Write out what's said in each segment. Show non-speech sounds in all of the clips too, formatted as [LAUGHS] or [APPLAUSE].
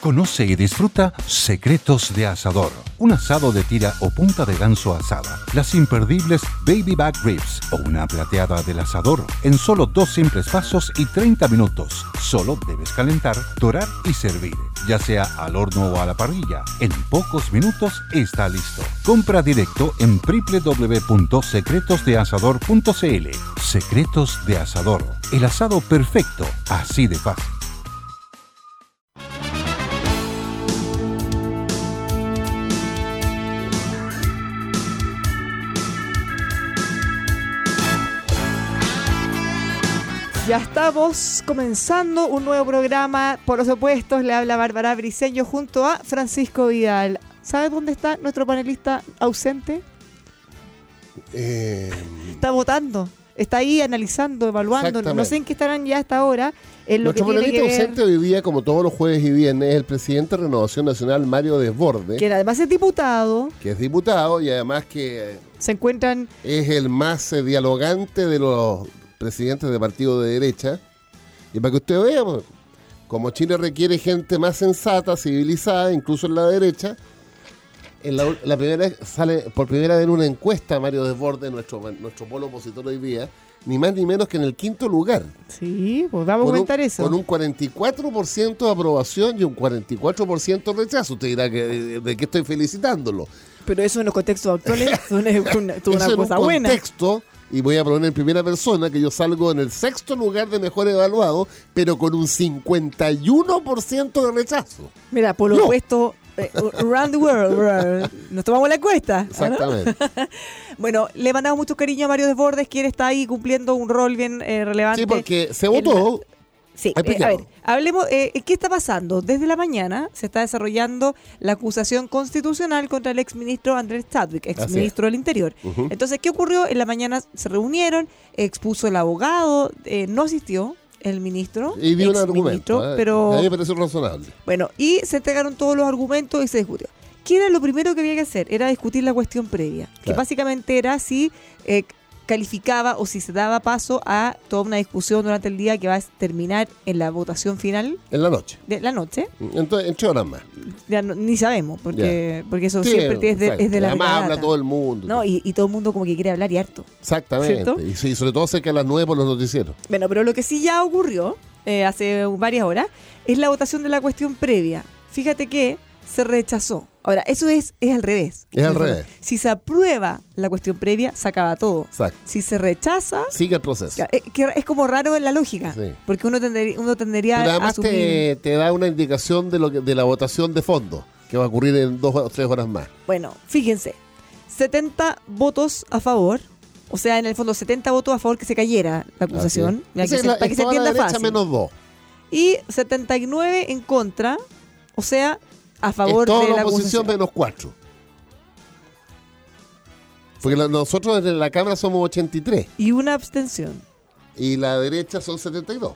Conoce y disfruta Secretos de Asador. Un asado de tira o punta de ganso asada. Las imperdibles Baby Back Ribs o una plateada del asador en solo dos simples pasos y 30 minutos. Solo debes calentar, dorar y servir. Ya sea al horno o a la parrilla, en pocos minutos está listo. Compra directo en www.secretosdeasador.cl. Secretos de Asador. El asado perfecto, así de fácil. Ya estamos comenzando un nuevo programa. Por los opuestos, le habla Bárbara Briseño junto a Francisco Vidal. ¿Sabe dónde está nuestro panelista ausente? Eh, Está votando. Está ahí analizando, evaluando. No sé en qué estarán ya hasta ahora. En lo nuestro que panelista ver, ausente hoy día, como todos los jueves y viernes, es el presidente de Renovación Nacional, Mario Desborde, que además es diputado. que es diputado y además que Se encuentran es el más eh, dialogante de los presidentes de partido de derecha. Y para que usted vea, pues, como Chile requiere gente más sensata, civilizada, incluso en la derecha, en la, la primera vez sale por primera vez en una encuesta Mario Desborde, nuestro, nuestro polo opositor hoy día, ni más ni menos que en el quinto lugar. Sí, pues vamos a con un, comentar eso. Con un 44% de aprobación y un 44% de rechazo. Usted dirá que de, de qué estoy felicitándolo. Pero eso en los contextos actuales [LAUGHS] es una, una- una Eso en cosa un buena. Y voy a poner en primera persona, que yo salgo en el sexto lugar de mejor evaluado, pero con un 51% de rechazo. Mira, por lo No. opuesto, eh, around the world, world. nos tomamos la encuesta. Exactamente. [LAUGHS] Bueno, le mandamos mucho cariño a Mario Desbordes, quien está ahí cumpliendo un rol bien eh, relevante. Sí, porque se votó. Sí, eh, a ver, hablemos, eh, ¿qué está pasando? Desde la mañana se está desarrollando la acusación constitucional contra el exministro Andrés Chadwick, exministro del Interior. Entonces, ¿qué ocurrió? En la mañana se reunieron, expuso el abogado, eh, no asistió el ministro, Y dio un argumento. ¿eh? pero A mí me pareció razonable. bueno, y se entregaron todos los argumentos y se discutió. ¿Qué era lo primero que había que hacer? Era discutir la cuestión previa, que básicamente era si eh, calificaba o si se daba paso a toda una discusión durante el día que va a terminar en la votación final En la noche. de la noche. Entonces, en tres horas más. Ya no- ni sabemos, porque, porque eso Sí, siempre es de, es de la Además habla todo el mundo. No, y, y todo el mundo como que quiere hablar y harto. Exactamente. ¿Cierto? Y, sí, sobre todo cerca a las nueve por los noticieros. Bueno, pero lo que sí ya ocurrió eh, hace varias horas es la votación de la cuestión previa. Fíjate que se rechazó. Ahora, eso es, es al revés. Es al revés. Si se aprueba la cuestión previa, se acaba todo. Exacto. Si se rechaza, Sigue el proceso. ya, eh, que es como raro en la lógica. Sí. Porque uno tendría, uno tendría Pero a además asumir... te, te da una indicación de lo que, de la votación de fondo, que va a ocurrir en dos o tres horas más. Bueno, fíjense, 70 votos a favor, o sea, en el fondo 70 votos a favor que se cayera la acusación, es. que se- es la- para que es se entienda fácil. menos dos. Y 79 en contra, o sea, a favor toda de la la oposición acusación. menos cuatro. Porque la- nosotros desde la Cámara somos 83 Y una abstención. y la derecha son 72.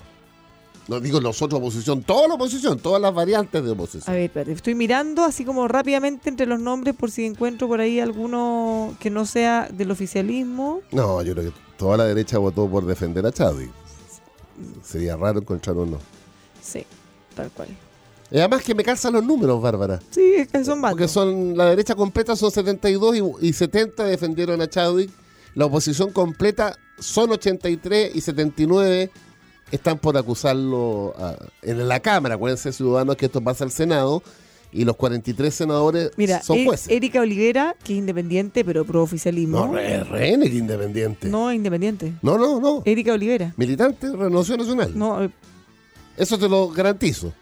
No digo nosotros oposición, toda la oposición, todas las variantes de A oposición. ver, espérate, estoy mirando así como rápidamente entre los nombres por si encuentro por ahí alguno que no sea del oficialismo. No, yo creo que toda la derecha votó por defender a Chadwick. Sería raro encontrar uno. Sí, tal cual. Y además que me calzan los números, Bárbara. Sí, es que son Porque bandos. son la derecha completa son 72 y, y 70 defendieron a Chadwick. La oposición completa son 83 y 79 están por acusarlo a- en la Cámara. Acuérdense, ciudadanos, que esto pasa al Senado y los 43 senadores Mira, son E- jueces. Erika Olivera, que es independiente, pero pro oficialismo. no, re- René, que independiente. No, No, es independiente. no, no. Erika Olivera. Militante Renovación Nacional. No, eh, Eso te lo garantizo.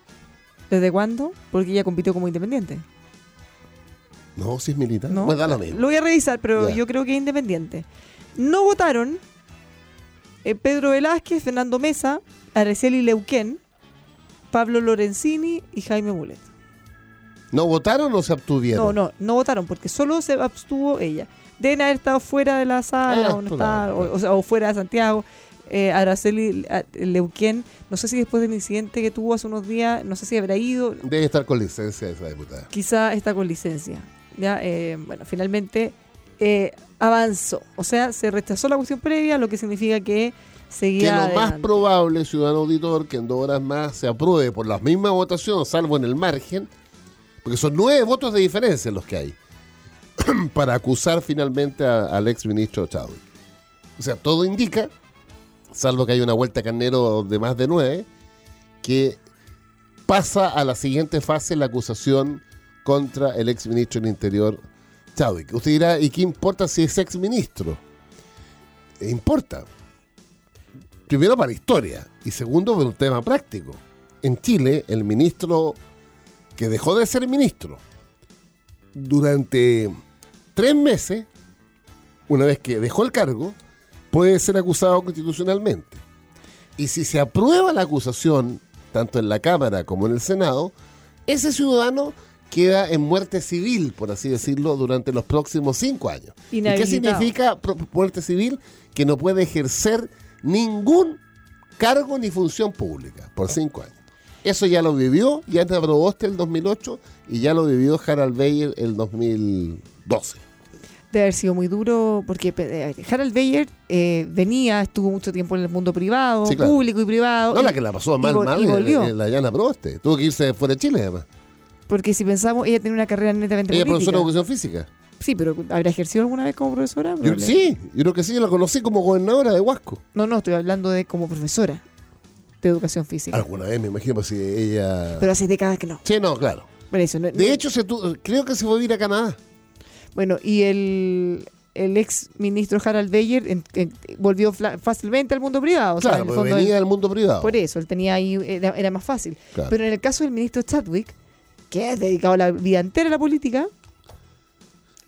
¿Desde cuándo? Porque ella compitió como independiente. No, si es militante. No, Pues da lo mismo. Lo voy a revisar, pero Ya. yo creo que es independiente. No votaron eh, Pedro Velázquez, Fernando Mesa, Araceli Leuquén, Pablo Lorenzini y Jaime Mulet. ¿No votaron o se abstuvieron? No, no, no votaron porque solo se abstuvo ella. Deben haber estado fuera de la sala Ah, o, no claro, estaba, o- claro. o sea, o fuera de Santiago. Eh, Araceli Leuquén, no sé si después del incidente que tuvo hace unos días, no sé si habrá ido, Debe estar con licencia esa diputada. quizá está con licencia. Ya, eh, bueno, finalmente eh, avanzó. O sea, se rechazó la cuestión previa, lo que significa que Que seguía. lo más probable, ciudadano auditor, que en dos horas más se apruebe por las mismas votaciones, salvo en el margen, porque son nueve votos de diferencia los que hay, [CLEARS THROAT] para acusar finalmente a- al ex ministro Chadwick. O sea, todo indica, salvo que hay una vuelta carnero de más de nueve, que pasa a la siguiente fase la acusación contra el ex ministro del Interior Chadwick. Usted dirá, ¿y qué importa si es ex ministro? Importa. Primero para historia y segundo por un tema práctico. En Chile, el ministro que dejó de ser ministro durante tres meses, una vez que dejó el cargo, puede ser acusado constitucionalmente. Y si se aprueba la acusación, tanto en la Cámara como en el Senado, ese ciudadano queda en muerte civil, por así decirlo, durante los próximos cinco años. ¿Y qué significa muerte civil? Que no puede ejercer ningún cargo ni función pública por cinco años. Eso ya lo vivió Yana Proboste el 2008 y ya lo vivió Harald Beyer el 2012. Debe haber sido muy duro porque eh, Harald Beyer eh, venía, estuvo mucho tiempo en el mundo privado, Sí, claro. público y privado. No, y- la que la pasó mal, y mal, y volvió. eh, la Yana Proboste. Tuvo que irse fuera de Chile, además. Porque si pensamos, ella tenía una carrera netamente Ella es profesora de educación física. Sí, pero ¿habrá ejercido alguna vez como profesora? Yo- sí, yo creo que sí, yo la conocí como gobernadora de Huasco. No, no, estoy hablando de como profesora de educación física. Alguna vez me imagino, pues si ella. Pero hace décadas que no. Sí, no, claro. Por eso, no- De no- hecho, se tu- creo que se fue a vivir a Canadá. Bueno, y el, el ex ministro Harald Beyer en- en- volvió fácilmente al mundo privado. o sea, claro, en el porque fondo venía del mundo privado. por eso, él tenía ahí, era, era más fácil. Claro. Pero en el caso del ministro Chadwick, que es dedicado la vida entera a la política,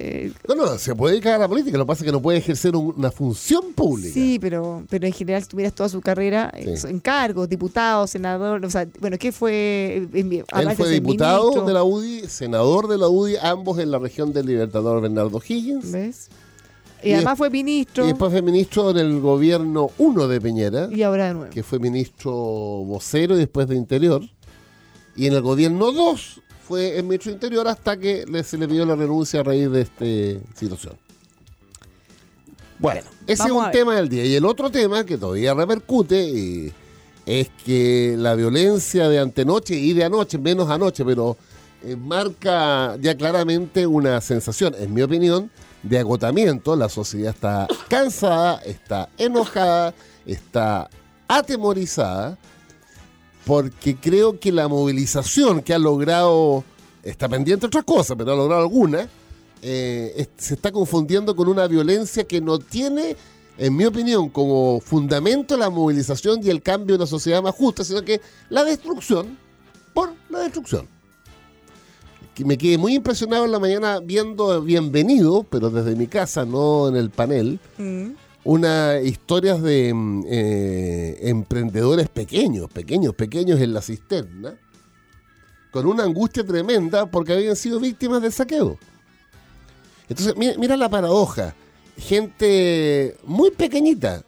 eh, No, no, se puede dedicar a la política, lo que pasa es que no puede ejercer un- una función pública. sí, pero, pero en general tuvieras toda su carrera eh, Sí. en cargos, diputado, senador, o sea, bueno, ¿qué fue? Eh, Él fue de diputado ministro, de la UDI, senador de la UDI, ambos en la región del Libertador Bernardo Higgins. ¿Ves? Y Y, además fue ministro Y después fue ministro del gobierno 1 de Peñera, y ahora de nuevo. que fue ministro vocero y después de Interior. Y en el gobierno 2 fue el ministro Interior hasta que se le pidió la renuncia a raíz de esta situación. Bueno, ese es vamos un tema del día. Y el otro tema que todavía repercute y es que la violencia de antenoche y de anoche, menos anoche, pero eh, marca ya claramente una sensación, en mi opinión, de agotamiento. La sociedad está cansada, está enojada, está atemorizada, porque creo que la movilización que ha logrado, está pendiente de otras cosas, pero ha logrado alguna, eh, se está confundiendo con una violencia que no tiene, en mi opinión, como fundamento la movilización y el cambio de una sociedad más justa, sino que la destrucción por la destrucción. Me quedé muy impresionado en la mañana viendo Bienvenido, pero desde mi casa, no en el panel, Mm. Una historias de mm, eh, emprendedores pequeños, pequeños, pequeños en la cisterna, con una angustia tremenda porque habían sido víctimas del saqueo. Entonces, mira, la paradoja. Gente muy pequeñita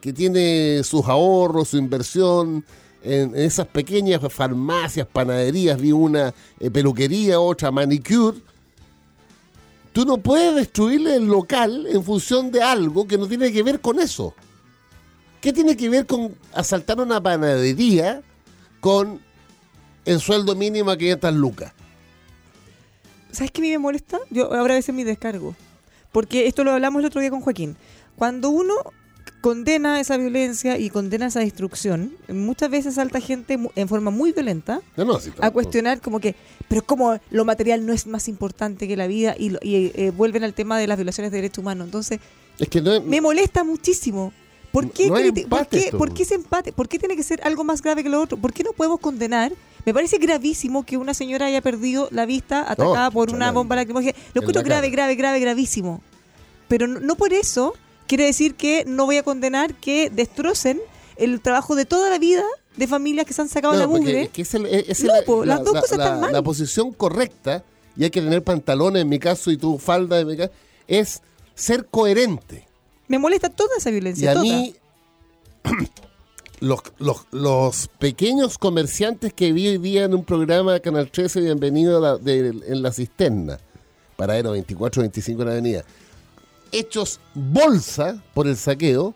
que tiene sus ahorros, su inversión en, en esas pequeñas farmacias, panaderías, vi una eh, peluquería, otra manicure. Tú no puedes destruirle el local en función de algo que no tiene que ver con eso. ¿Qué tiene que ver con asaltar una panadería con el sueldo mínimo a 500 lucas? ¿Sabes qué a mí me molesta? Yo ahora a veces mi descargo. Porque esto lo hablamos el otro día con Joaquín. Cuando uno condena esa violencia y condena esa destrucción, muchas veces salta gente en forma muy violenta No, no, sí, a cuestionar como que, pero como lo material no es más importante que la vida y, y, eh, vuelven al tema de las violaciones de derechos humanos. Entonces, Es que no, me molesta muchísimo. ¿Por qué, ¿por qué, por qué ese empate? ¿Por qué tiene que ser algo más grave que lo otro? ¿Por qué no podemos condenar? Me parece gravísimo que una señora haya perdido la vista atacada por una bomba lacrimógena. Lo en encuentro grave, grave, grave, gravísimo. Pero no, no por eso quiere decir que no voy a condenar que destrocen el trabajo de toda la vida de familias que se han sacado No, la mugre. es que es el- es No, el- po, las dos cosas están mal. la posición correcta, y hay que tener pantalones en mi caso y tu falda en mi caso, es ser coherente. Me molesta toda esa Y violencia. a toda. mí, [CLEARS THROAT] los, los- los pequeños comerciantes que vi hoy día en un programa de Canal 13, bienvenido a de- en la cisterna, paradero 24, 25 en la avenida, hechos bolsa por el saqueo,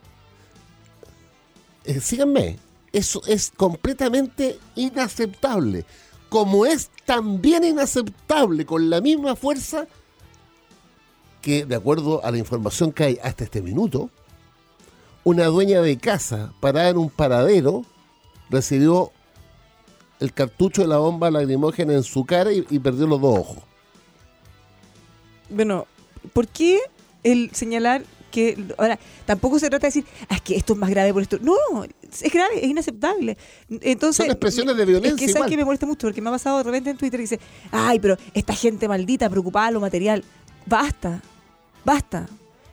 eh, síganme, eso es completamente inaceptable. Como es también inaceptable con la misma fuerza que, de acuerdo a la información que hay hasta este minuto, una dueña de casa parada en un paradero recibió el cartucho de la bomba lacrimógena en su cara y, y perdió los dos ojos. Bueno, ¿por qué el señalar que ahora tampoco se trata de decir "Ah, es que esto es más grave por esto? No, es grave, es inaceptable. Entonces, Son expresiones de violencia Es que igual. que me molesta mucho porque me ha pasado de repente en Twitter y dice, "Ay, pero esta gente maldita preocupada lo material, basta. Basta."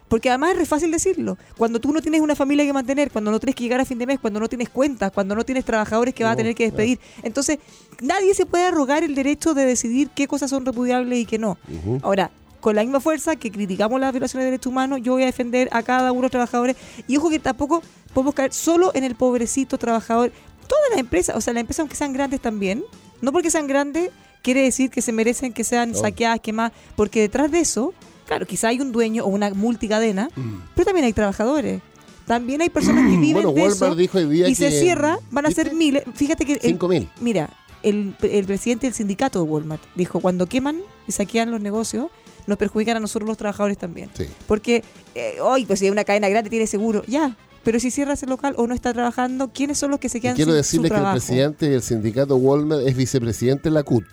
Porque además es re fácil decirlo. Cuando tú no tienes una familia que mantener, cuando no tienes que llegar a fin de mes, cuando no tienes cuentas, cuando no tienes trabajadores que vas a tener que despedir. Entonces, nadie se puede arrogar el derecho de decidir qué cosas son repudiables y qué no. Ahora, con la misma fuerza que criticamos las violaciones de derechos humanos, yo voy a defender a cada uno de los trabajadores. Y ojo que tampoco podemos caer solo en el pobrecito trabajador. Todas las empresas, o sea, las empresas aunque sean grandes también, no porque sean grandes quiere decir que se merecen que sean No. saqueadas, quemadas, porque detrás de eso, claro, quizá hay un dueño o una multicadena, pero también hay trabajadores. También hay personas que [CLEARS THROAT] viven Mm. Bueno, de Walmart eso dijo hoy día y se cierra, van a ser miles. Fíjate que el- 5.000. Mira, el, el presidente del sindicato de Walmart dijo, cuando queman y saquean los negocios, nos perjudican a nosotros los trabajadores también. Sí. Porque eh, hoy, pues si hay una cadena grande, tiene seguro, ya. Pero si cierras el local o no está trabajando, ¿quiénes son los que se quedan quiero sin decirle su que el presidente del sindicato Walmart es vicepresidente de la CUT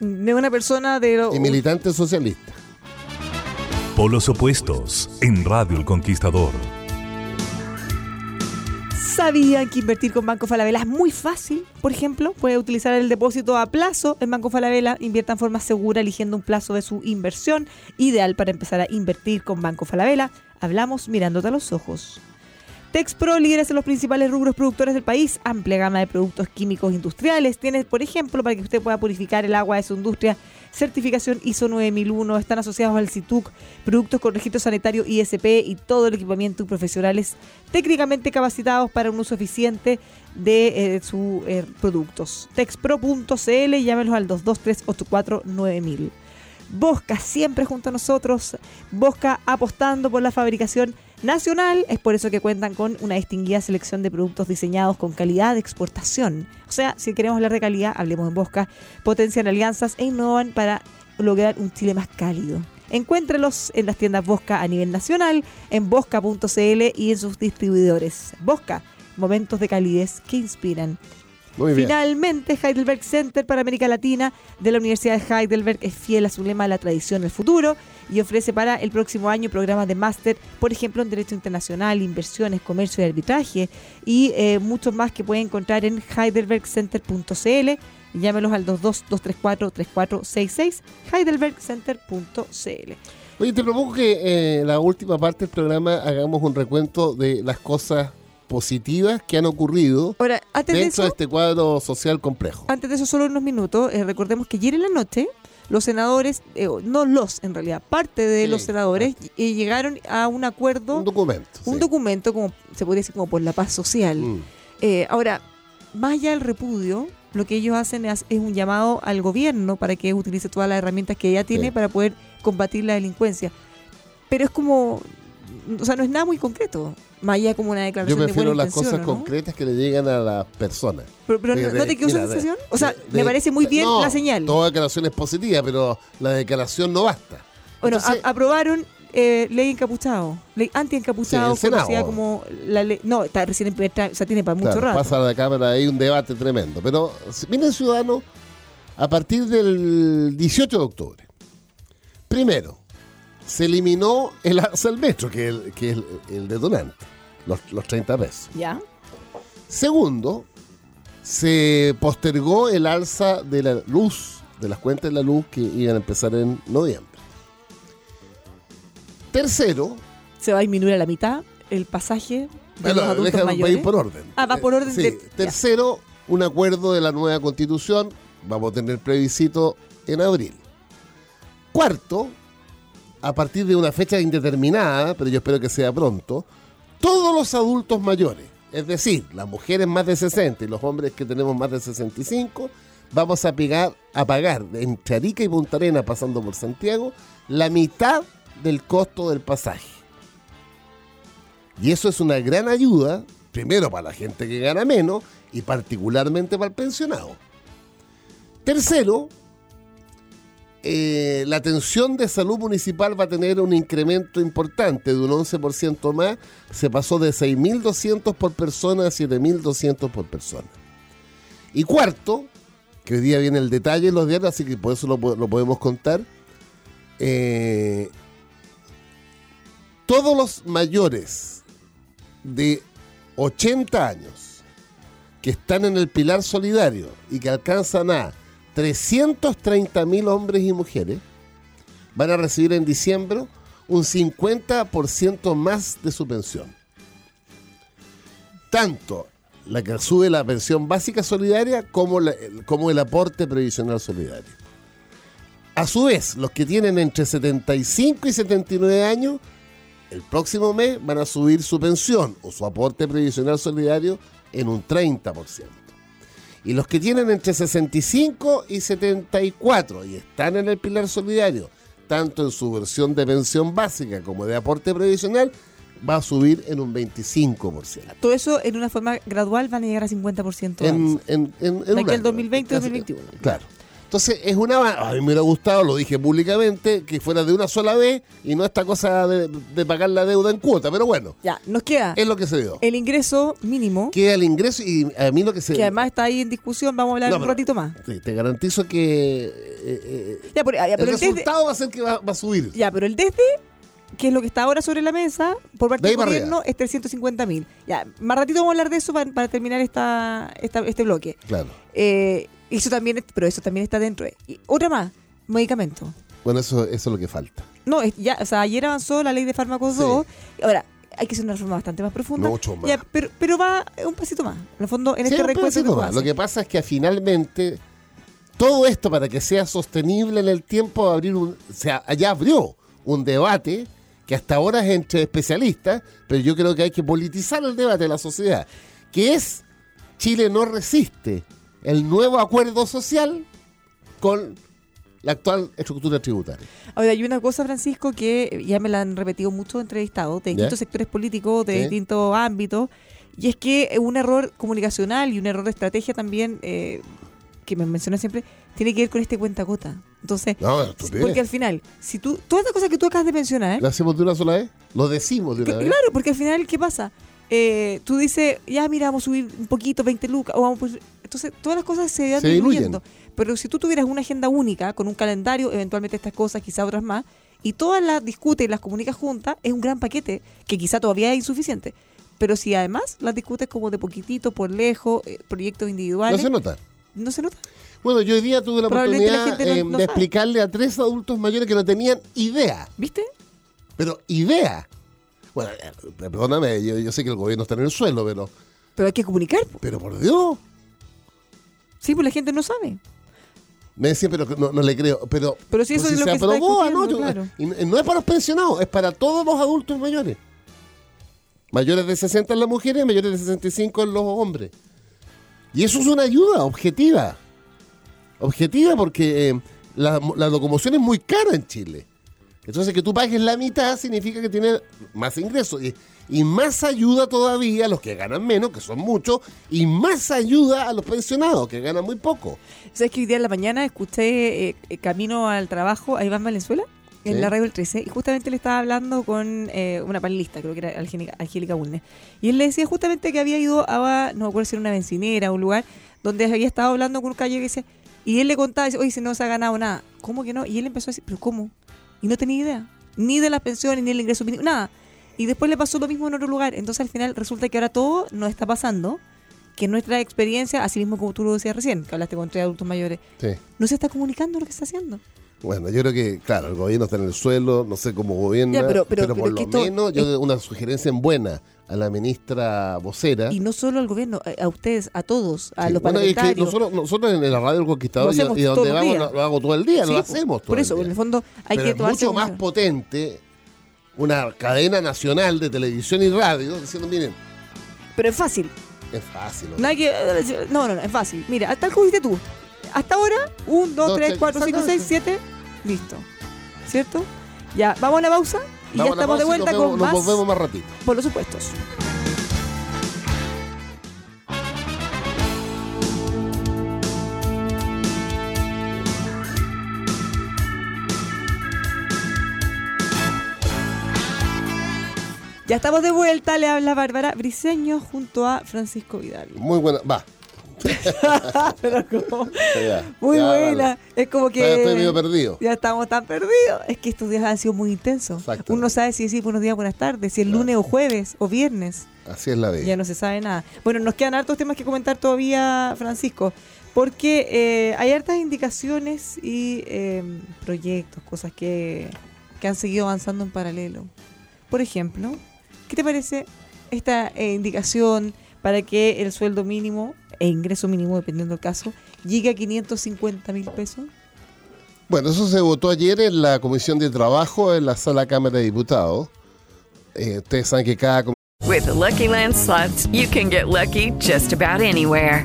De una persona de... lo- y militante socialista. Polos opuestos en Radio El Conquistador. ¿Sabían que invertir con Banco Falabella es muy fácil? Por ejemplo, puede utilizar el depósito a plazo en Banco Falabella, invierta en forma segura eligiendo un plazo de su inversión, ideal para empezar a invertir con Banco Falabella. Hablamos mirándote a los ojos. Texpro líderes en los principales rubros productores del país, amplia gama de productos químicos industriales. Tiene, por ejemplo, para que usted pueda purificar el agua de su industria, certificación ISO 9001, están asociados al CITUC, productos con registro sanitario ISP y todo el equipamiento y profesionales técnicamente capacitados para un uso eficiente de eh, sus eh, productos. Texpro.cl, llámenos al 223849000. Bosca siempre junto a nosotros, Bosca apostando por la fabricación nacional, es por eso que cuentan con una distinguida selección de productos diseñados con calidad de exportación. O sea, si queremos hablar de calidad, hablemos en Bosca, potencian alianzas e innovan para lograr un Chile más cálido. Encuéntrelos en las tiendas Bosca a nivel nacional, en bosca.cl y en sus distribuidores. Bosca, momentos de calidez que inspiran. Muy bien. Finalmente, Heidelberg Center para América Latina de la Universidad de Heidelberg es fiel a su lema La tradición, el futuro y ofrece para el próximo año programas de máster, por ejemplo, en Derecho Internacional, Inversiones, Comercio y Arbitraje y eh, muchos más que pueden encontrar en heidelbergcenter.cl. Llámelos al 22-234-3466, heidelbergcenter.cl. Oye, te propongo que eh, la última parte del programa hagamos un recuento de las cosas positivas que han ocurrido Ahora, antes de dentro de eso, este cuadro social complejo. Antes de eso, solo unos minutos, eh, recordemos que ayer en la noche los senadores, eh, no los en realidad, parte de Sí, los senadores eh, llegaron a un acuerdo, Un documento. un sí. documento, como se podría decir, como por la paz social. Mm. Eh, ahora, más allá del repudio, lo que ellos hacen es, es un llamado al gobierno para que utilice todas las herramientas que ella tiene Sí. para poder combatir la delincuencia. Pero es como, o sea, no es nada muy concreto, más allá como una Yo declaración de prefiero buena las cosas concretas que le llegan a las personas. Pero, pero De- no, de- ¿no te quedó esa de- sensación? O sea, de- me de- parece muy bien no, la señal. Toda declaración es positiva, pero la declaración no basta. Bueno, Entonces, a- aprobaron eh, ley encapuchado, ley anti-encapuchado, Sí, conocida como la ley. No, está recién en primer o sea, tiene para mucho rato. pasa a la Cámara ahí un debate tremendo. Pero miren, ciudadanos, a partir del 18 de octubre, primero, se eliminó el alza al metro, que es el, que es el, el detonante, los, los 30 pesos. ¿Ya? Segundo, se postergó el alza de la luz, de las cuentas de la luz que iban a empezar en noviembre. Tercero, se va a disminuir a la mitad el pasaje de Bueno, los adultos déjame- va a mayores. ir por orden. Ah, va por orden de-. Tercero, un acuerdo de la nueva constitución. Vamos a tener plebiscito en abril. Cuarto, a partir de una fecha indeterminada, pero yo espero que sea pronto, todos los adultos mayores, es decir, las mujeres más de 60 y los hombres que tenemos más de 65, vamos a pagar, a pagar entre Arica y Punta Arenas, pasando por Santiago, la mitad del costo del pasaje. Y eso es una gran ayuda, primero para la gente que gana menos y particularmente para el pensionado. Tercero, eh, la atención de salud municipal va a tener un incremento importante de un 11% más. Se pasó de 6.200 por persona a 7.200 por persona. Y cuarto, que hoy día viene el detalle en los diarios, así que por eso lo, po- lo podemos contar. eh, todos los mayores de 80 años que están en el pilar solidario y que alcanzan a 330 mil hombres y mujeres van a recibir en diciembre un 50% más de su pensión. Tanto la que sube la pensión básica solidaria como, como el aporte previsional solidario. A su vez, los que tienen entre 75 y 79 años el próximo mes van a subir su pensión o su aporte previsional solidario en un 30%. Y los que tienen entre 65 y 74 y están en el pilar solidario, tanto en su versión de pensión básica como de aporte previsional, va a subir en un 25%. Todo eso en una forma gradual van a llegar a 50% En, en, en, en De un aquí al año. 2020, Casi- 2021. Claro. Entonces, es una. A mí me hubiera gustado, lo dije públicamente, que fuera de una sola vez y no esta cosa de, de pagar la deuda en cuota. Pero bueno, Ya, nos queda es lo que se dio. el ingreso mínimo, Queda el ingreso y a mí lo que se. que además está ahí en discusión, vamos a hablar No, un pero- ratito más. Sí, te garantizo que eh, eh, Ya, pero, ya, el pero el desde, resultado va a ser que va, va a subir. ya, pero el desde, que es lo que está ahora sobre la mesa, por parte De del gobierno, es 350 mil. Ya, más ratito vamos a hablar de eso para, para terminar esta, esta- este bloque. Claro. Eh, eso también, pero eso también está dentro. Y otra más, medicamentos. Bueno, eso, eso es lo que falta. No, es- ya, o sea, ayer avanzó la ley de fármacos Sí. 2. Ahora, hay que hacer una reforma bastante más profunda. Mucho más. Ya, pero, pero va un pasito más. En el fondo, en Sí, este un recuento. pedacito que tú más. Lo haces. que pasa es que finalmente todo esto para que sea sostenible en el tiempo va a abrir un, o sea, ya abrió un debate que hasta ahora es entre especialistas, pero yo creo que hay que politizar el debate de la sociedad, que es Chile no resiste el nuevo acuerdo social con la actual estructura tributaria. Ahora, hay una cosa, Francisco, que ya me la han repetido muchos entrevistados de distintos sectores políticos, de Sí. distintos ámbitos, y es que un error comunicacional y un error de estrategia también, eh, que me menciona siempre, tiene que ver con este cuenta-gota. Entonces, No, estupidez. porque al final, si tú, todas las cosas que tú acabas de mencionar, ¿Lo hacemos de una sola vez? Lo decimos de una Que- vez. Claro, porque al final, ¿qué pasa? Eh, tú dices, ya mira, vamos a subir un poquito, 20 lucas, o vamos a Entonces, todas las cosas se van Se diluyendo. Pero si tú tuvieras una agenda única, con un calendario, eventualmente estas cosas, quizá otras más, y todas las discutes y las comunicas juntas, es un gran paquete, que quizá todavía es insuficiente. Pero si además las discutes como de poquitito, por lejos, eh, proyectos No individuales, se nota. no se nota. Bueno, yo hoy día tuve la la oportunidad no- eh, no de sabe. explicarle a tres adultos mayores que no tenían idea, ¿Viste? pero idea. Bueno, eh, perdóname, yo, yo sé que el gobierno está en el suelo, pero, Pero hay que comunicar. pero por Dios, Sí, pues la gente no sabe. me decían, pero no, no le creo. Pero, Pero si eso pues es lo se que se está aprobó anoche, claro. y no- y no es para los pensionados, es para todos los adultos mayores. Mayores de 60 en las mujeres, mayores de 65 en los hombres. Y eso es una ayuda objetiva. Objetiva porque eh, la, la locomoción es muy cara en Chile. Entonces que tú pagues la mitad significa que tienes más ingresos. Y, y más ayuda todavía a los que ganan menos, que son muchos, y más ayuda a los pensionados, que ganan muy poco. ¿Sabes que hoy día en la mañana escuché eh, eh, camino al trabajo a Iván Valenzuela? En la radio del 13, y justamente le estaba hablando con eh, una panelista, creo que era Angélica, Bulnes. Y él le decía justamente que había ido a, no me acuerdo si era una bencinera un lugar, donde había estado hablando con un calle que decía, y él le contaba, dice, oye, si no se ha ganado nada. ¿Cómo que no? Y él empezó a decir, ¿pero cómo? Y no tenía idea, ni de las pensiones, ni del ingreso mínimo, nada. Y después le pasó lo mismo en otro lugar. Entonces al final resulta que ahora todo nos está pasando, que nuestra experiencia, así mismo como tú lo decías recién, que hablaste con tres adultos mayores, Sí. no se está comunicando lo que está haciendo. Bueno, yo creo que, claro, el gobierno está en el suelo, no sé cómo gobierna, Ya, pero- pero, pero- por pero lo menos yo una sugerencia en buena a la ministra vocera. Y no solo al gobierno, a, a ustedes, a todos, a Sí, los bueno, es que parlamentarios. nosotros, nosotros en la radio del Conquistador y, donde vamos lo, lo hago todo el día, Sí, lo po. hacemos todo Por el eso, día. en el fondo hay Pero que es mucho más potente una cadena nacional de televisión y radio diciendo, miren, Pero es fácil. es fácil. ¿no? No hay que. No, no, no, es fácil. Mira, tal como dijiste tú. Hasta ahora, 1, 2, Dos, 3, tres, 4, 5, 6, exactamente. 7. Listo. ¿Cierto? Ya, vamos a la pausa y Vamos ya estamos de pausa y vuelta nos con vemos, más Nos vemos más ratito. por los supuestos. Ya estamos de vuelta, le habla Bárbara Briseño junto a Francisco Vidal. Muy buena, va. [LAUGHS] Pero como- ya, muy ya, buena. vale. Es como que. Estoy- Estoy medio perdido. Ya estamos tan perdidos. Es que estos días han sido muy intensos. Exactamente. Uno no sabe si decir buenos días, buenas tardes, si es lunes o jueves o viernes. Así es la vida. Ya no se sabe nada. Bueno, nos quedan hartos temas que comentar todavía, Francisco, porque eh, hay hartas indicaciones y eh, proyectos, cosas que, que han seguido avanzando en paralelo. Por ejemplo, ¿qué te parece esta eh, indicación para que el sueldo mínimo e ingreso mínimo, dependiendo del caso, llegue a 550 mil pesos? Bueno, eso se votó ayer en la Comisión de Trabajo en la Sala Cámara de Diputados. Eh, ustedes saben que cada With the Lucky Land slots, you can get lucky just about anywhere.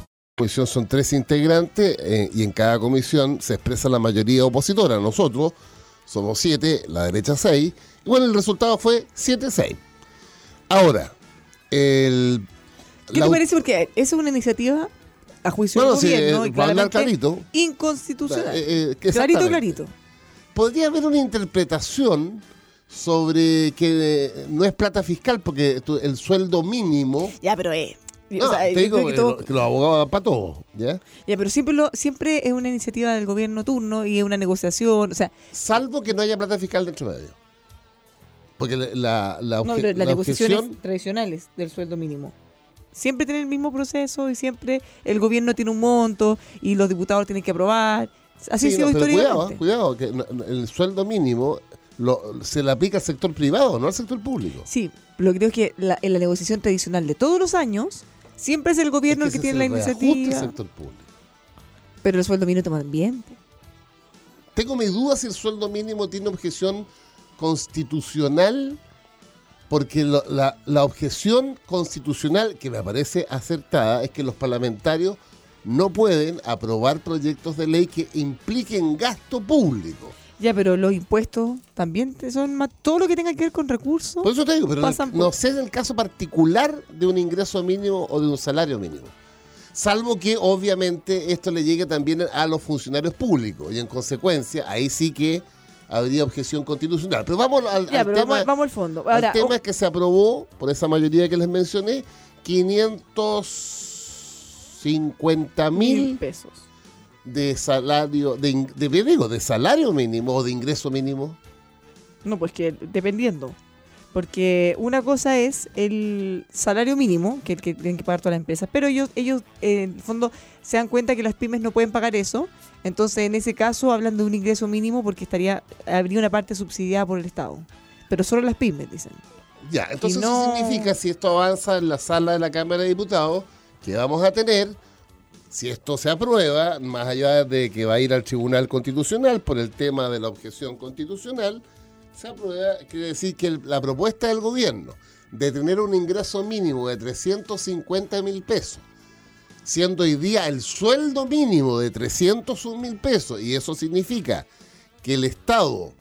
Comisión son tres integrantes eh, y en cada comisión se expresa la mayoría opositora. Nosotros somos siete, la derecha seis. Y bueno, el resultado fue 7-6. Ahora, el... ¿Qué la- te parece? Porque es una iniciativa a juicio Bueno, del sí, gobierno eh, y claramente clarito. inconstitucional. Eh, eh, clarito, clarito. podría haber una interpretación sobre que no es plata fiscal porque el sueldo mínimo... Ya, pero eh. No, o sea, te digo que todo- los abogados dan para todo, ¿ya? Ya, pero siempre lo, siempre es una iniciativa del gobierno turno y es una negociación. O sea, Salvo que no haya plata fiscal dentro medio. Porque la, la, la no, pero las negociaciones objeción... tradicionales del sueldo mínimo. Siempre tienen el mismo proceso y siempre el gobierno tiene un monto y los diputados tienen que aprobar. Así Sí, ha sido no, pero históricamente. cuidado, cuidado, que el sueldo mínimo lo- se le aplica al sector privado, no al sector público. Sí, lo que creo es que la- en la negociación tradicional de todos los años, siempre es el gobierno Es el que tiene la es el iniciativa. sector público. Pero el sueldo mínimo también. Tengo mis dudas si el sueldo mínimo tiene objeción constitucional, porque lo- la, la objeción constitucional que me parece acertada es que los parlamentarios no pueden aprobar proyectos de ley que impliquen gasto público. Ya, pero los impuestos también son más, todo lo que tenga que ver con recursos. Por eso te digo, pero Pasan no sé en el caso particular de un ingreso mínimo o de un salario mínimo. Salvo que obviamente esto le llegue también a los funcionarios públicos y en consecuencia ahí sí que habría objeción constitucional. Pero vamos al, ya, al pero tema, vamos, vamos al fondo. Ahora, tema o- es que se aprobó por esa mayoría que les mencioné 550 mil mil pesos. De salario, de, de, ¿qué digo? de salario mínimo o de ingreso mínimo. No, pues que dependiendo. Porque una cosa es el salario mínimo, que, que tienen que pagar todas las empresas, pero ellos, ellos eh, en el fondo se dan cuenta que las pymes no pueden pagar eso. Entonces, en ese caso, hablan de un ingreso mínimo porque estaría habría una parte subsidiada por el Estado. Pero solo las pymes, dicen. Ya, entonces no- eso significa, si esto avanza en la sala de la Cámara de Diputados, que vamos a tener, si esto se aprueba, más allá de que va a ir al Tribunal Constitucional por el tema de la objeción constitucional, se aprueba, quiere decir que la propuesta del gobierno de tener un ingreso mínimo de 350 mil pesos, siendo hoy día el sueldo mínimo de 301 mil pesos, y eso significa que el Estado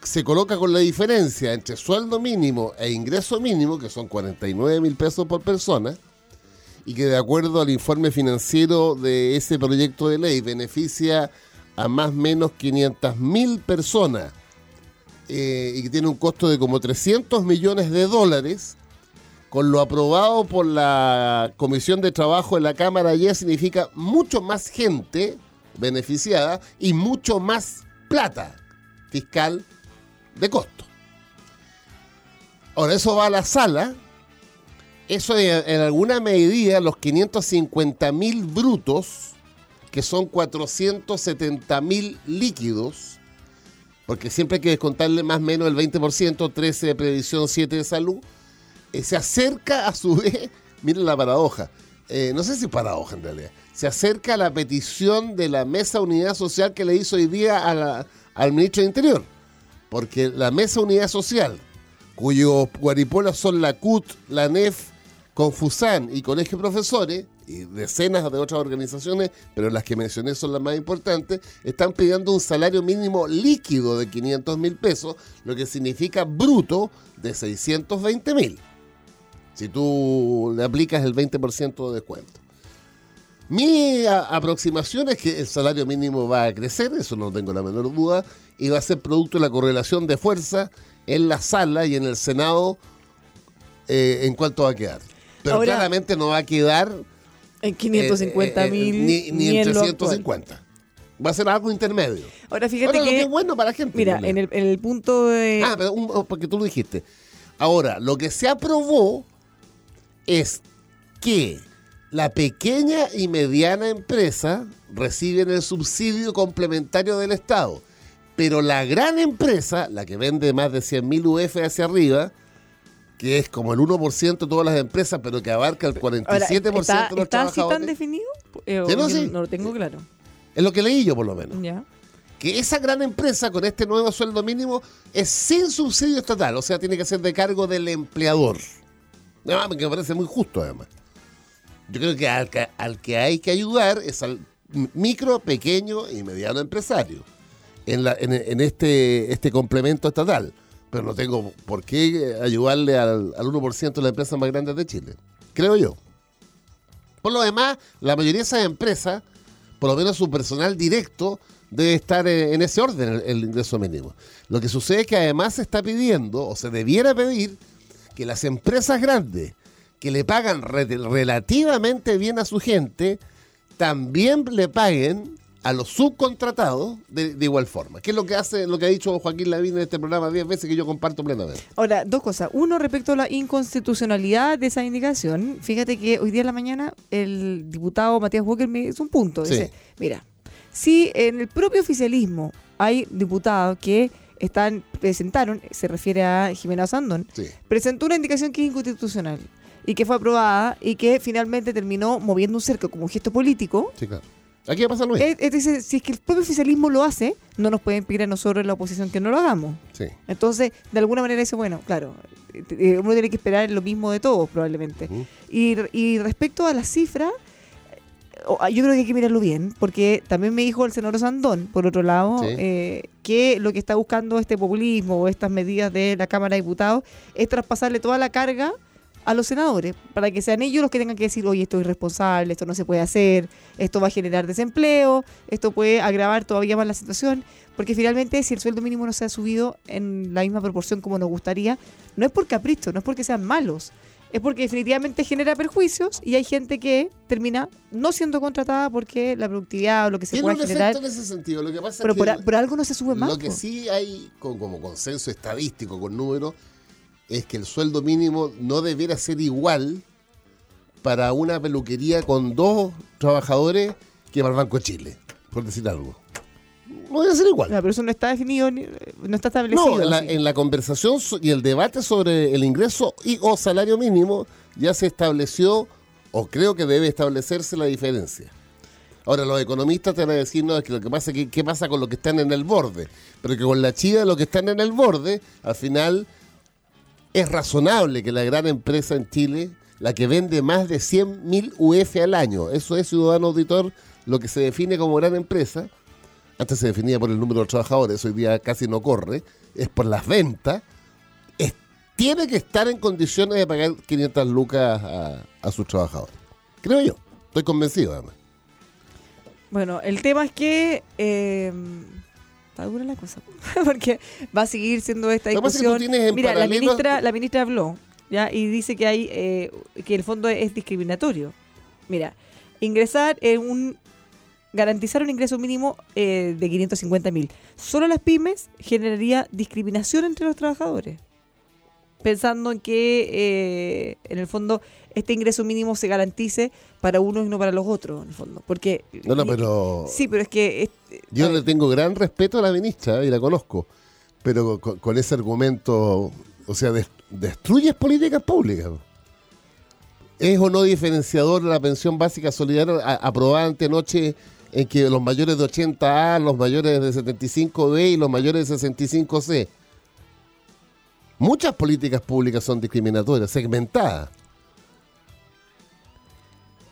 se coloca con la diferencia entre sueldo mínimo e ingreso mínimo, que son 49 mil pesos por persona, y que de acuerdo al informe financiero de ese proyecto de ley beneficia a más o menos 500 mil personas eh, y que tiene un costo de como 300 millones de dólares, con lo aprobado por la Comisión de Trabajo de la Cámara ayer significa mucho más gente beneficiada y mucho más plata fiscal de costo. Ahora, eso va a la sala. Eso en, en alguna medida, los 550 mil brutos, que son 470 mil líquidos, porque siempre hay que descontarle más o menos el 20%, 13 de previsión, 7 de salud, eh, se acerca a su vez, [LAUGHS] miren la paradoja, eh, no sé si paradoja en realidad, se acerca a la petición de la Mesa Unidad Social que le hizo hoy día a al ministro de Interior, porque la Mesa Unidad Social, cuyos guaripolas son la CUT, la NEF, Confusan y Colegio Profesores, y decenas de otras organizaciones, pero las que mencioné son las más importantes, están pidiendo un salario mínimo líquido de 500 mil pesos, lo que significa bruto de 620 mil. Si tú le aplicas el 20% de descuento. Mi aproximación es que el salario mínimo va a crecer, eso no tengo la menor duda, y va a ser producto de la correlación de fuerza en la sala y en el Senado eh, en cuánto va a quedar. Pero Ahora- claramente no va a quedar En 550 eh, eh, mil. ni, ni en lo actual. 350. Va a ser algo intermedio. Ahora fíjate Ahora, lo que que. es bueno para la gente. Mira, en el, en el punto de. Ah, pero un- porque tú lo dijiste. Ahora, lo que se aprobó es que la pequeña y mediana empresa reciben el subsidio complementario del Estado, pero la gran empresa, la que vende más de 100.000 UF hacia arriba, que es como el 1% de todas las empresas, pero que abarca el 47% Ahora, ¿está, de los ¿Está así tan definido? Eh, Sí, no, que sí. no lo tengo claro. es lo que leí yo por lo menos. Ya. que esa gran empresa con este nuevo sueldo mínimo es sin subsidio estatal, o sea, tiene que ser de cargo del empleador. No, que me parece muy justo además. Yo creo que al, que al que hay que ayudar es al micro, pequeño y mediano empresario en, la- en- en este, este complemento estatal. Pero no tengo por qué ayudarle al, al 1% de las empresas más grandes de Chile. Creo yo. Por lo demás, la mayoría de esas empresas, por lo menos su personal directo, debe estar en ese orden, el, ingreso mínimo. Lo que sucede es que además se está pidiendo, o se debiera pedir, que las empresas grandes que le pagan re- relativamente bien a su gente, también le paguen a los subcontratados de, de igual forma. Que es lo que hace, lo que ha dicho Joaquín Lavín en este programa 10 veces que yo comparto plenamente. Ahora, dos cosas. Uno, respecto a la inconstitucionalidad de esa indicación. Fíjate que hoy día en la mañana el diputado Matías Walker me hizo un punto. Sí. Dice, mira, si en el propio oficialismo hay diputados que están presentaron, se refiere a Jimena Sandón, Sí. presentó una indicación que es inconstitucional y que fue aprobada y que finalmente terminó moviendo un cerco como un gesto político. Sí, claro. Aquí va a pasar lo mismo. Es, es decir, si es que el propio oficialismo lo hace, no nos pueden pedir a nosotros en la oposición que no lo hagamos. Sí. Entonces, de alguna manera dice, bueno, claro, eh, uno tiene que esperar lo mismo de todos probablemente. Ujú. y, y respecto a la cifra, eh, o- yo creo que hay que mirarlo bien, porque también me dijo el senador Sandón, por otro lado, Sí. eh, que lo que está buscando este populismo o estas medidas de la Cámara de Diputados es traspasarle toda la carga a los senadores, para que sean ellos los que tengan que decir, oye, esto es irresponsable, esto no se puede hacer, esto va a generar desempleo, esto puede agravar todavía más la situación, porque finalmente si el sueldo mínimo no se ha subido en la misma proporción como nos gustaría, no es por capricho, no es porque sean malos, es porque definitivamente genera perjuicios y hay gente que termina no siendo contratada porque la productividad o lo que se pueda generar, efecto en ese sentido. Lo que pasa pero es por, que a- por algo no se sube más. Lo que sí hay con- como consenso estadístico con números es que el sueldo mínimo no debiera ser igual para una peluquería con dos trabajadores que para el Banco de Chile, por decir algo. No debe ser igual. No, pero eso no está definido, ni- no está establecido. No, en la, así. en la conversación y el debate sobre el ingreso y o salario mínimo ya se estableció, o creo que debe establecerse la diferencia. Ahora, los economistas te van a decir, no, es que lo que pasa es que qué pasa con los que están en el borde. Pero que con la chida, los que están en el borde, al final es razonable que la gran empresa en Chile, la que vende más de 100.000 UF al año, eso es, ciudadano auditor, lo que se define como gran empresa, antes se definía por el número de trabajadores, hoy día casi no corre, es por las ventas, tiene que estar en condiciones de pagar 500 lucas a, a sus trabajadores. Creo yo, estoy convencido además. Bueno, el tema es que eh, Está dura la cosa. [LAUGHS] Porque va a seguir siendo esta es que discusión. Mira, la ministra, la ministra habló ya y dice que hay eh, que el fondo es discriminatorio. Mira, ingresar en un garantizar un ingreso mínimo eh, de 550 mil. Solo las pymes generaría discriminación entre los trabajadores. Pensando en que, eh, en el fondo, este ingreso mínimo se garantice para unos y no para los otros, en el fondo. Porque. No, no, pero Sí, pero es que. es- yo a le tengo gran respeto a la ministra y la conozco, pero con, con ese argumento, o sea, des- destruyes políticas públicas. ¿Es o no diferenciador la pensión básica solidaria a- aprobada antenoche en que los mayores de 80A, los mayores de 75B y los mayores de 65C? Muchas políticas públicas son discriminatorias, segmentadas.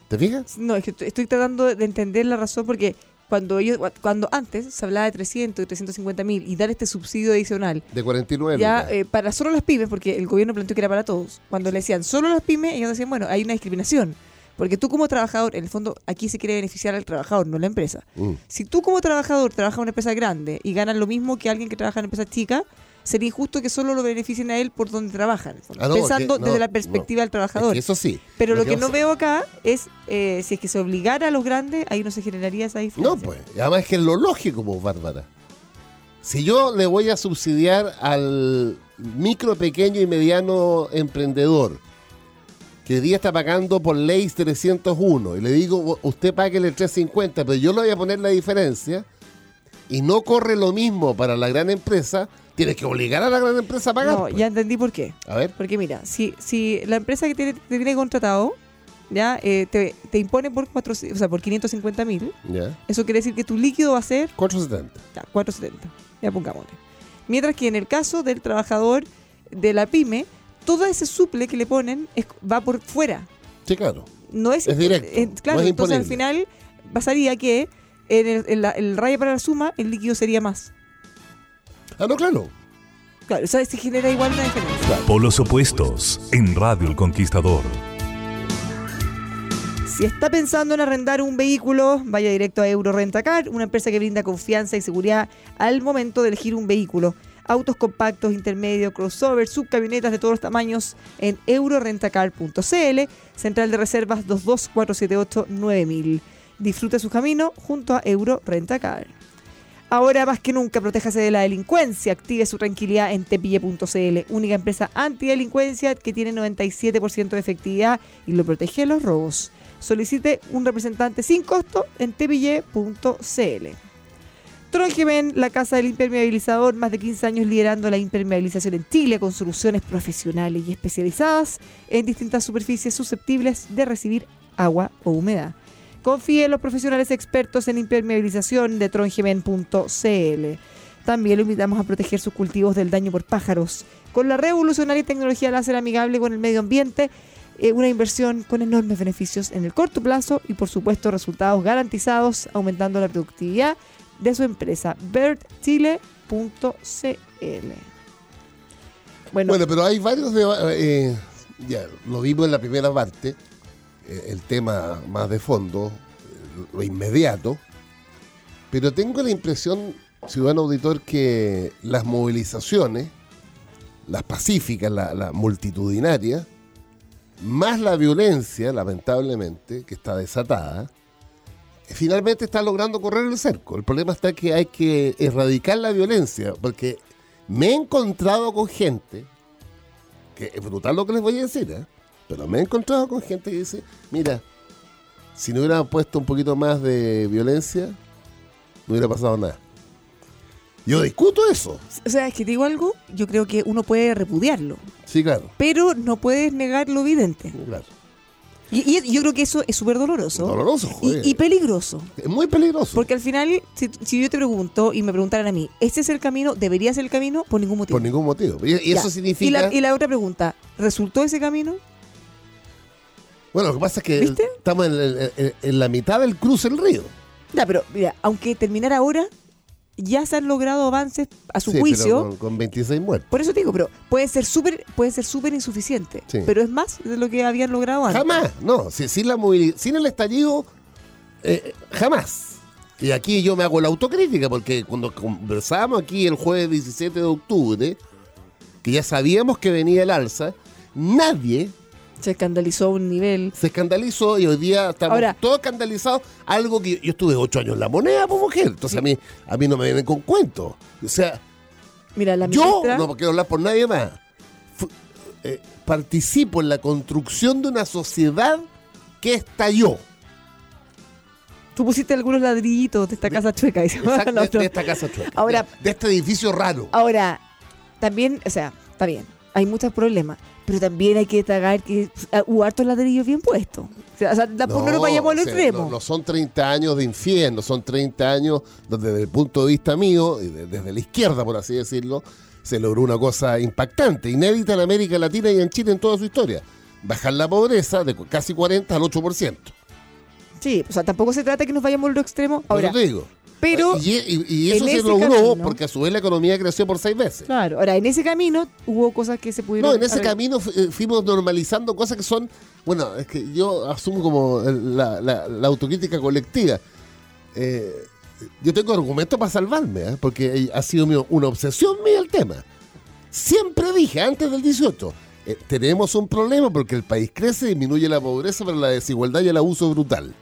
¿Te fijas? No, es que estoy- tratando de entender la razón porque cuando ellos, cuando antes se hablaba de 300 y 350 mil y dar este subsidio adicional, De 49. ya eh, para solo las pymes, porque el gobierno planteó que era para todos. Cuando le decían solo las pymes, ellos decían, bueno, hay una discriminación. Porque tú como trabajador, en el fondo, aquí se quiere beneficiar al trabajador, no la empresa. Mm. Si tú como trabajador trabajas en una empresa grande y ganas lo mismo que alguien que trabaja en una empresa chica, sería injusto que solo lo beneficien a él por donde trabaja. en el fondo. Ah, no, Pensando que- no, desde la no. perspectiva del Es trabajador. que eso sí. Pero lo que no veo acá es eh, si es que se obligara a los grandes, ahí no se generaría esa diferencia. No, pues. Además es que es lo lógico, pues, Bárbara. Si yo le voy a subsidiar al micro, pequeño y mediano emprendedor, que hoy día está pagando por ley 301, y le digo, usted pague el 350, pero yo le voy a poner la diferencia, y no corre lo mismo para la gran empresa, tienes que obligar a la gran empresa a pagar. No, pues. ya entendí por qué. A ver. Porque mira, si, si la empresa que tiene, te tiene contratado, ya eh, te, te impone por cuatro, o sea, por 550 mil, eso quiere decir que tu líquido va a ser 470. ya, 470. Ya pongámosle. Mientras que en el caso del trabajador de la pyme, todo ese suple que le ponen es- va por fuera. Sí, claro. No es, Es directo, eh, claro, no es entonces al final pasaría que en el, en la- el raya para la suma, el líquido sería más. Ah, no, claro. Claro, o sea, se genera igual una diferencia. Polos opuestos en Radio El Conquistador. Si está pensando en arrendar un vehículo, vaya directo a Euro Rentacar, una empresa que brinda confianza y seguridad al momento de elegir un vehículo. Autos compactos, intermedios, crossover, subcamionetas de todos los tamaños en eurorentacar.cl, central de reservas 224789000. Disfrute su camino junto a Euro Rentacar. Ahora más que nunca, protéjase de la delincuencia. Active su tranquilidad en tepille.cl, única empresa antidelincuencia que tiene 97% de efectividad y lo protege de los robos. Solicite un representante sin costo en tepille.cl. Trongemen, la casa del impermeabilizador, más de 15 años liderando la impermeabilización en Chile con soluciones profesionales y especializadas en distintas superficies susceptibles de recibir agua o humedad. Confíe en los profesionales expertos en impermeabilización de trongemen.cl. También lo invitamos a proteger sus cultivos del daño por pájaros con la revolucionaria tecnología láser amigable con el medio ambiente, eh, una inversión con enormes beneficios en el corto plazo y por supuesto resultados garantizados aumentando la productividad de su empresa birdchile.cl. Bueno, Bueno, pero hay varios eh, ya lo vimos en la primera parte, el tema más de fondo, eh, lo inmediato, pero tengo la impresión, ciudadano auditor, que las movilizaciones, las pacíficas, la, la multitudinaria, más la violencia, lamentablemente, que está desatada, finalmente está logrando correr el cerco. El problema está que hay que erradicar la violencia, porque me he encontrado con gente, que es brutal lo que les voy a decir, ¿eh? Pero me he encontrado con gente que dice, mira, si no hubieran puesto un poquito más de violencia, no hubiera pasado nada. Yo discuto eso. o sea, es que te digo algo, yo creo que uno puede repudiarlo, Sí, claro. pero no puedes negar lo evidente. claro. Y, y yo creo que eso es súper doloroso. Doloroso, joder. y peligroso. Es muy peligroso. Porque al final, si, si yo te pregunto y me preguntaran a mí, ¿este es el camino? ¿Debería ser el camino? Por ningún motivo. Por ningún motivo. Y, eso significa... la, y la otra pregunta, ¿resultó ese camino? Bueno, lo que pasa es que ¿Viste? estamos en, en- en- en la mitad del cruce del río. Ya, pero mira, aunque terminara ahora, ya se han logrado avances a su Sí, pero juicio. con, con 26 muertos. Por eso te digo, pero puede ser súper puede ser súper insuficiente. Sí. Pero es más de lo que habían logrado antes. Jamás, no. Si- sin, la sin el estallido, eh, jamás. Y aquí yo me hago la autocrítica, porque cuando conversábamos aquí el jueves 17 de octubre, que ya sabíamos que venía el alza, nadie Se escandalizó a un nivel. se escandalizó y hoy día estamos Ahora- todos escandalizados. Algo que yo estuve ocho años en la moneda, pues mujer. Entonces a mí a mí no me vienen con cuentos. O sea, Mira, la yo, no quiero hablar por nadie más, eh, participo en la construcción de una sociedad que estalló. Tú pusiste algunos ladrillitos de esta casa chueca. dice. [LAUGHS] Exacto, No, de, de esta casa chueca. Ahora- de, de este edificio raro. Ahora, también, o sea, está bien, hay muchos problemas, pero también hay que destacar que ah, hubo hartos ladrillos bien puestos. O sea, tampoco no, nos vayamos al o sea, extremo. No, no son 30 años de infierno, son 30 años donde desde el punto de vista mío, y de- desde la izquierda, por así decirlo, se logró una cosa impactante, inédita en América Latina y en Chile en toda su historia. Bajar la pobreza de casi 40 al 8%. Sí, o sea, tampoco se trata de que nos vayamos al extremo. Ahora, te digo. Pero Y, y- y eso se logró camino- porque a su vez la economía creció por seis veces. Claro, ahora en ese camino hubo cosas que se pudieron. No, en ese arreglar. camino fu- eh, fuimos normalizando cosas que son, bueno, es que yo asumo como la, la- la autocrítica colectiva. Eh, yo tengo argumentos para salvarme, ¿eh? porque ha sido mío- una obsesión mía el tema. Siempre dije, antes del 18, eh, tenemos un problema porque el país crece, disminuye la pobreza, pero la desigualdad y el abuso brutal.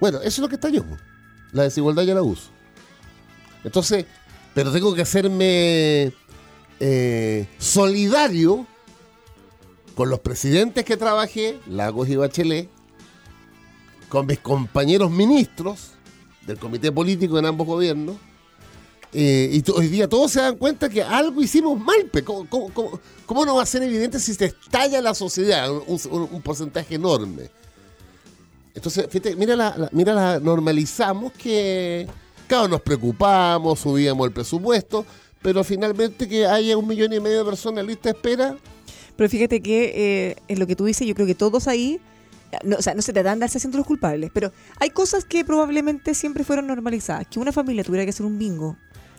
Bueno, eso es lo que está yo, la desigualdad y el abuso. Entonces, pero tengo que hacerme eh, solidario con los presidentes que trabajé, Lagos y Bachelet, con mis compañeros ministros del comité político en ambos gobiernos, eh, y hoy día todos se dan cuenta que algo hicimos mal. ¿Cómo, cómo- cómo- cómo no va a ser evidente si se estalla la sociedad? Un porcentaje enorme. Entonces, fíjate, mira, la, mira la, normalizamos que, claro, nos preocupamos, subíamos el presupuesto, pero finalmente que haya un millón y medio de personas en lista de espera, Pero fíjate que eh, en lo que tú dices, yo creo que todos ahí, no, o sea, no se trata de andarse haciendo los culpables, pero hay cosas que probablemente siempre fueron normalizadas. Que una familia tuviera que hacer un bingo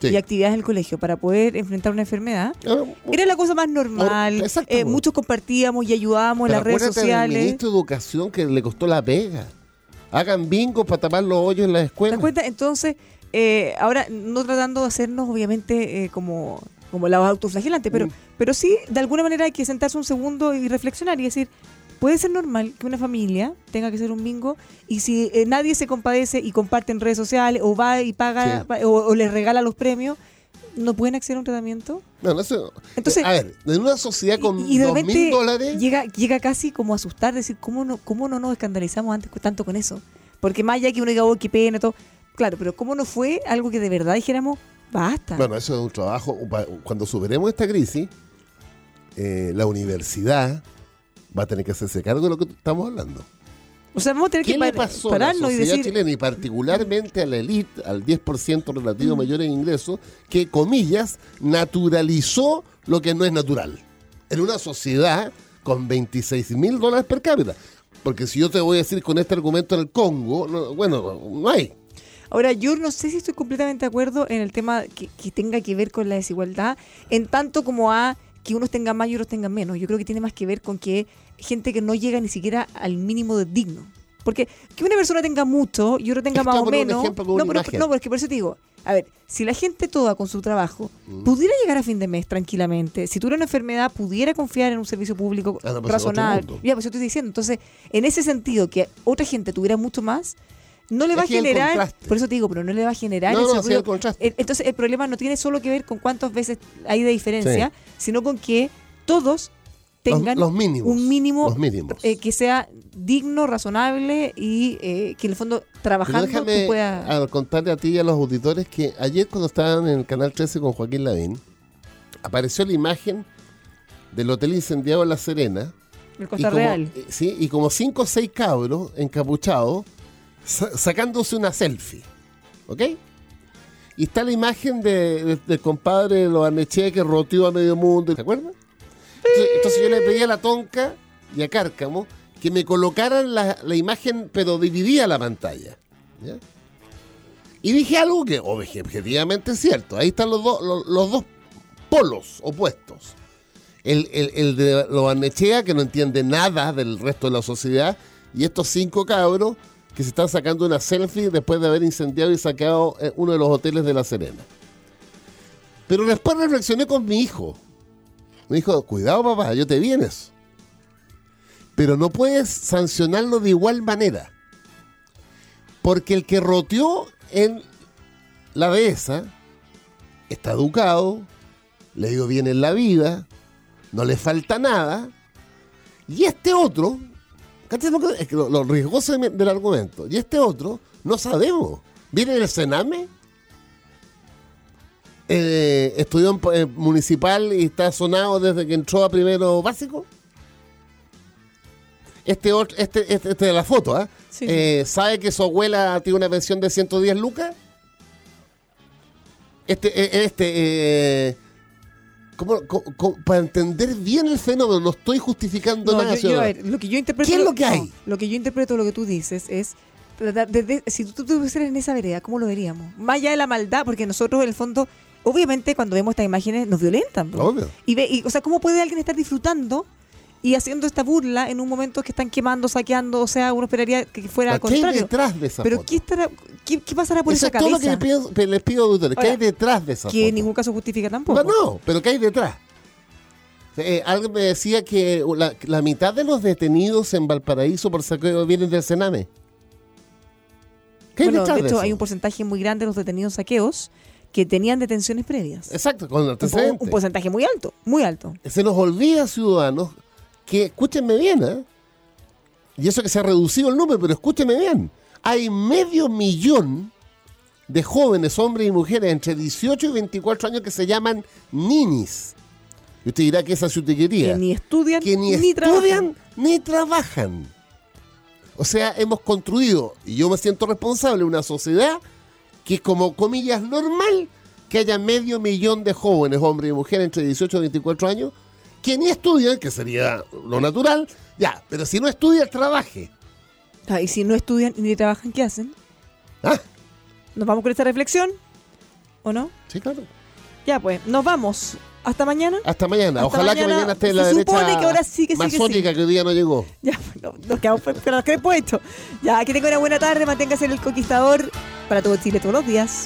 Sí. y actividades en el colegio para poder enfrentar una enfermedad. ah, Era la cosa más normal. Exacto, eh, po. muchos compartíamos y ayudábamos en las redes sociales. ministro de Educación que le costó la pega. Hagan bingo para tapar los hoyos en las ¿Te escuelas. das cuenta? Entonces, eh, ahora no tratando de hacernos, obviamente, eh, como, como la autoflagelante, pero, Mm. pero sí, de alguna manera hay que sentarse un segundo y reflexionar y decir, puede ser normal que una familia tenga que hacer un bingo y si eh, nadie se compadece y comparte en redes sociales o va y paga Sí. o, o les regala los premios, ¿no pueden acceder a un tratamiento? No, no, eso- Entonces- a ver, en una sociedad con y, y dos mil dólares, llega, llega casi como a asustar, decir, ¿cómo no, cómo no nos escandalizamos antes tanto con eso? Porque más allá que uno diga, oh, qué pena, todo. Claro, pero ¿cómo no fue algo que de verdad dijéramos, basta? bueno, eso es un trabajo. Cuando superemos esta crisis, eh, la universidad va a tener que hacerse cargo de lo que estamos hablando. o sea, vamos a tener ¿Qué que le pasó a la pararnos y decir, chilena y particularmente a la élite, al 10% Mm. relativo mayor en ingresos, que, comillas, naturalizó lo que no es natural? En una sociedad con 26 mil dólares per cápita. Porque si yo te voy a decir con este argumento en el Congo, no- bueno, no hay. Ahora, yo no sé si estoy completamente de acuerdo en el tema que, que tenga que ver con la desigualdad, en tanto como a que unos tengan más y otros tengan menos. Yo creo que tiene más que ver con que gente que no llega ni siquiera al mínimo de digno. Porque que una persona tenga mucho y otro tenga más o menos. No, pero, imagen. no, pero es que por eso te digo, a ver, si la gente toda con su trabajo pudiera llegar a fin de mes tranquilamente, si tuviera una enfermedad, pudiera confiar en un servicio público Ah, no, pues razonable. Ya, pues yo estoy diciendo. Entonces, en ese sentido, que otra gente tuviera mucho más, no le Es va a generar, por eso te digo, pero no le va a generar No, no, el. Eh, Entonces, el problema no tiene solo que ver con cuántas veces hay de diferencia, sino con que todos tengan los mínimos, un mínimo los mínimos. eh, que sea digno, razonable y eh, que en el fondo Pero trabajando tú déjame puedas... a- contarle a ti y a los auditores que ayer cuando estaban en el Canal 13 con Joaquín Lavín, apareció la imagen del hotel incendiado en La Serena. el y Costa como, Real. eh, sí, y como cinco o seis cabros encapuchados sa- sacándose una selfie. ¿Ok? Y está la imagen de, de- del compadre de los Arnechea que roteó a medio mundo. ¿Te acuerdas? Entonces, yo le pedí a la Tonca y a Cárcamo que me colocaran la, imagen, pero dividía la pantalla. Y dije algo que obje- objetivamente es cierto. Ahí están los, dos los, los dos polos opuestos. El, el, de los Arnechea, que no entiende nada del resto de la sociedad, y estos cinco cabros que se están sacando una selfie después de haber incendiado y saqueado eh, uno de los hoteles de La Serena. Pero después reflexioné con mi hijo. Me dijo, cuidado papá, yo te vienes. Pero no puedes sancionarlo de igual manera. Porque el que roteó en la dehesa está educado, le dio bien en la vida, no le falta nada. Y este otro, ¿cachai lo, que- es que lo, lo del argumento, y este otro, no sabemos. ¿Viene del Sename? Eh, ¿Estudió en, en municipal y está sonado desde que entró a primero básico? Este, otro, este, este, este de la foto, ¿ah? Sí. Eh, ¿Sabe que su abuela tiene una pensión de 110 lucas? Este, eh, este, eh, ¿cómo- cómo- cómo- para entender bien el fenómeno, no estoy justificando No, nada. yo- yo, ciudadano. a ver, lo que yo interpreto. ¿Qué es lo que hay? no, lo que yo interpreto, lo que tú dices, es. de- si tú estuvieras en esa vereda, ¿cómo lo veríamos? Más allá de la maldad, porque nosotros, en el fondo, obviamente, cuando vemos estas imágenes, nos violentan. Obvio. Y, ve, y, o sea, ¿cómo puede alguien estar disfrutando y haciendo esta burla en un momento que están quemando, saqueando? O sea, uno esperaría que fuera al ¿Qué hay contrario. detrás de esa Pero foto? ¿qué, estará, qué, qué pasará por Eso esa es todo lo cabeza? que les pido, les pido ustedes. ¿Qué hay detrás de esa que foto? en ningún caso justifica tampoco. No, no, pero ¿qué hay detrás? Eh, alguien me decía que la, la mitad de los detenidos en Valparaíso por saqueo vienen del Sename. ¿Qué hay Bueno, detrás de de hecho, eso? hay un porcentaje muy grande de los detenidos saqueos que tenían detenciones previas. Exacto, con Un, antecedentes. un porcentaje muy alto, muy alto. Se nos olvida, ciudadanos, que, escúchenme bien, ¿eh? Y eso que se ha reducido el número, pero escúchenme bien. Hay medio millón de jóvenes, hombres y mujeres, entre 18 y 24 años que se llaman ninis. Y usted dirá que esa es su. Que ni estudian que ni, ni, estudian trabajan. ni trabajan. O sea, hemos construido, y yo me siento responsable, una sociedad que es como comillas normal que haya medio millón de jóvenes, hombres y mujeres entre 18 y 24 años, que ni estudian, que sería lo natural, ya, pero si no estudian, trabaje. Ah, y si no estudian ni trabajan, ¿qué hacen? Ah, ¿Nos vamos con esta reflexión? ¿O no? sí, claro. Ya pues, nos vamos. Hasta mañana. Hasta mañana. Hasta Ojalá que mañana. esté la supone derecha que ahora sí que sí que sí. masónica que hoy día no llegó. [LAUGHS] Ya, no, nos quedamos con los crepos hechos. Ya, que tenga una buena tarde, manténgase en el conquistador para todo Chile todos los días.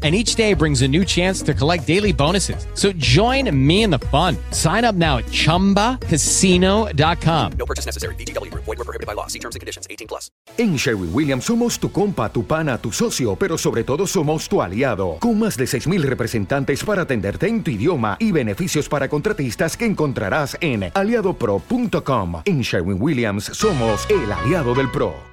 And each day brings a new chance to collect daily bonuses. So join me in the fun. Sign up now at chumbacasino.com. No purchase necessary. VGW Group. Void were prohibited by law. See terms and conditions. 18 plus. En Sherwin Williams somos tu compa, tu pana, tu socio, pero sobre todo somos tu aliado, con más de 6.000 representantes para atenderte en tu idioma y beneficios para contratistas que encontrarás en aliadopro.com. En Sherwin Williams somos el aliado del PRO.